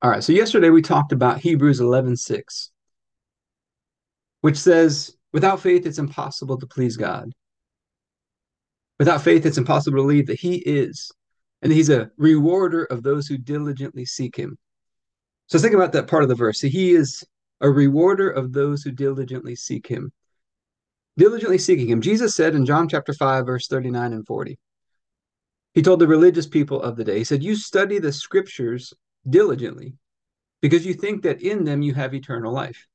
All right, so yesterday we talked about Hebrews 11:6, which says, "Without faith it's impossible to please God." Without faith it's impossible to believe that he is and he's a rewarder of those who diligently seek him. So think about that part of the verse. He is a rewarder of those who diligently seek him. Diligently seeking him. Jesus said in John chapter 5 verse 39 and 40. He told the religious people of the day, he said, "You study the scriptures diligently because you think that in them you have eternal life.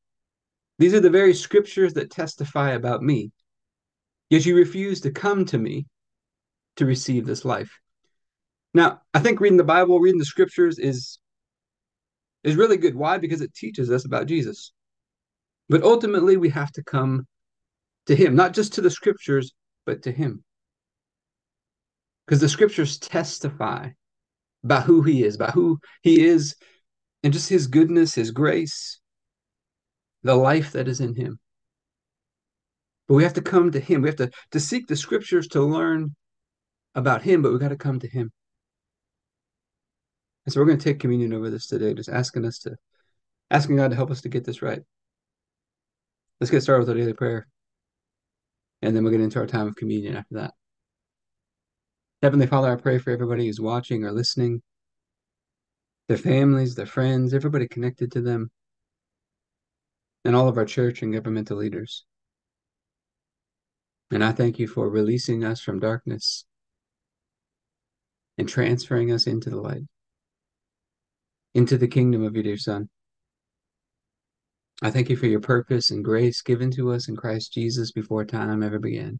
These are the very scriptures that testify about me. Yet you refuse to come to me to receive this life. Now, I think reading the Bible, reading the scriptures is is really good. Why? Because it teaches us about Jesus. But ultimately, we have to come to him, not just to the scriptures, but to him. Because the scriptures testify about who he is, by who he is and just his goodness, his grace, the life that is in him. But we have to come to him. We have to, to seek the scriptures to learn about him, but we got to come to him. And so we're going to take communion over this today, just asking us to, asking God to help us to get this right. Let's get started with our daily prayer. And then we'll get into our time of communion after that. Heavenly Father, I pray for everybody who's watching or listening, their families, their friends, everybody connected to them, and all of our church and governmental leaders. And I thank you for releasing us from darkness and transferring us into the light, into the kingdom of your dear Son. I thank you for your purpose and grace given to us in Christ Jesus before time ever began.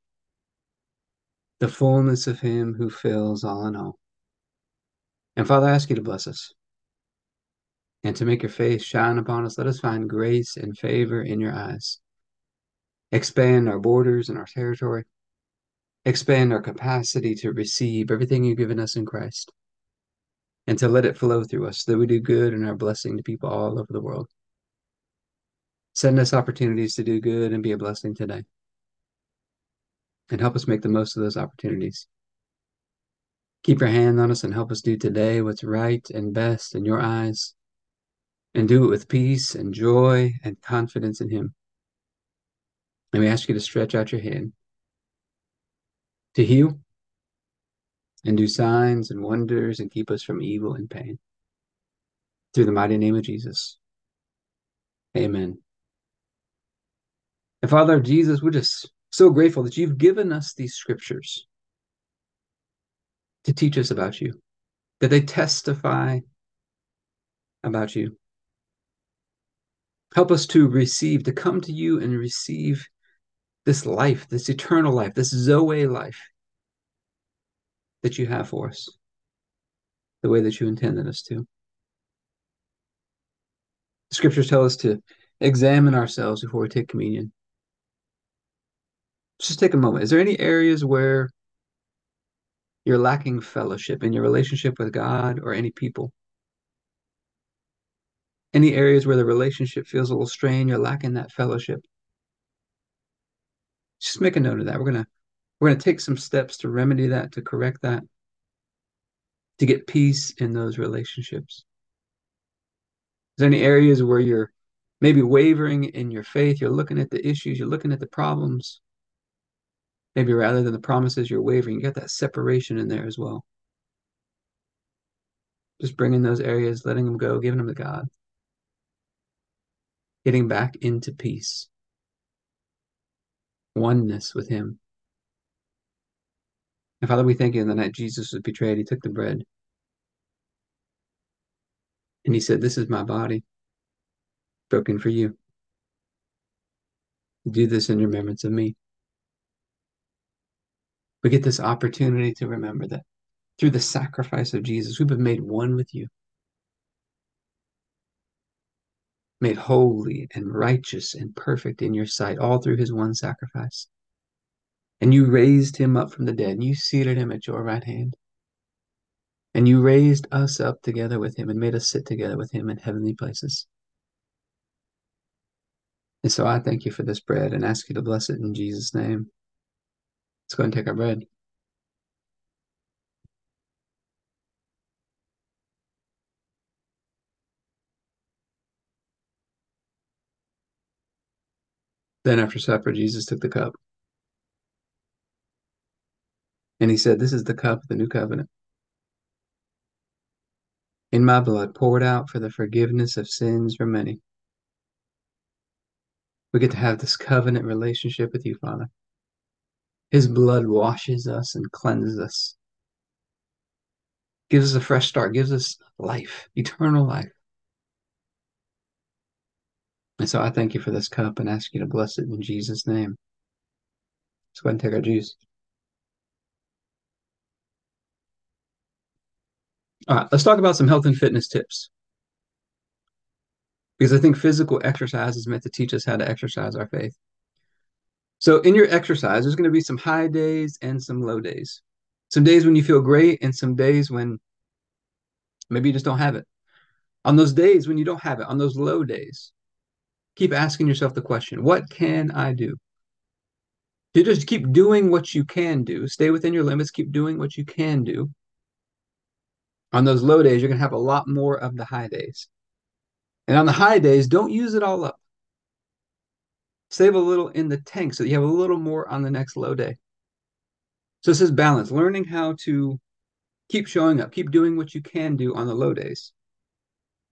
the fullness of him who fills all in all. And Father, I ask you to bless us and to make your face shine upon us. Let us find grace and favor in your eyes. Expand our borders and our territory. Expand our capacity to receive everything you've given us in Christ and to let it flow through us so that we do good and are blessing to people all over the world. Send us opportunities to do good and be a blessing today. And help us make the most of those opportunities. Keep your hand on us and help us do today what's right and best in your eyes. And do it with peace and joy and confidence in Him. And we ask you to stretch out your hand to heal and do signs and wonders and keep us from evil and pain. Through the mighty name of Jesus. Amen. And Father Jesus, we're just so grateful that you've given us these scriptures to teach us about you, that they testify about you. Help us to receive, to come to you and receive this life, this eternal life, this Zoe life that you have for us, the way that you intended us to. The scriptures tell us to examine ourselves before we take communion. Just take a moment. Is there any areas where you're lacking fellowship in your relationship with God or any people? Any areas where the relationship feels a little strained, you're lacking that fellowship? Just make a note of that. We're gonna we're gonna take some steps to remedy that, to correct that, to get peace in those relationships. Is there any areas where you're maybe wavering in your faith? You're looking at the issues, you're looking at the problems, Maybe rather than the promises you're wavering, you got that separation in there as well. Just bringing those areas, letting them go, giving them to God. getting back into peace, oneness with Him. And Father, we thank you in the night Jesus was betrayed, He took the bread and He said, This is my body broken for you. Do this in remembrance of me. We get this opportunity to remember that through the sacrifice of Jesus, we've been made one with you, made holy and righteous and perfect in your sight, all through his one sacrifice. And you raised him up from the dead, and you seated him at your right hand. And you raised us up together with him and made us sit together with him in heavenly places. And so I thank you for this bread and ask you to bless it in Jesus' name. Let's go and take our bread. Then after supper, Jesus took the cup. And he said, This is the cup of the new covenant. In my blood, poured out for the forgiveness of sins for many. We get to have this covenant relationship with you, Father. His blood washes us and cleanses us, gives us a fresh start, gives us life, eternal life. And so I thank you for this cup and ask you to bless it in Jesus' name. Let's go ahead and take our juice. All right, let's talk about some health and fitness tips. Because I think physical exercise is meant to teach us how to exercise our faith. So, in your exercise, there's going to be some high days and some low days. Some days when you feel great, and some days when maybe you just don't have it. On those days when you don't have it, on those low days, keep asking yourself the question what can I do? You just keep doing what you can do, stay within your limits, keep doing what you can do. On those low days, you're going to have a lot more of the high days. And on the high days, don't use it all up. Save a little in the tank so that you have a little more on the next low day. So this is balance, learning how to keep showing up, keep doing what you can do on the low days.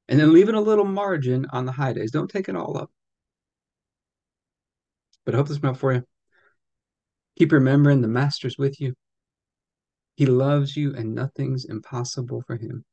And then leaving a little margin on the high days. Don't take it all up. But I hope this helped for you. Keep remembering the master's with you. He loves you and nothing's impossible for him.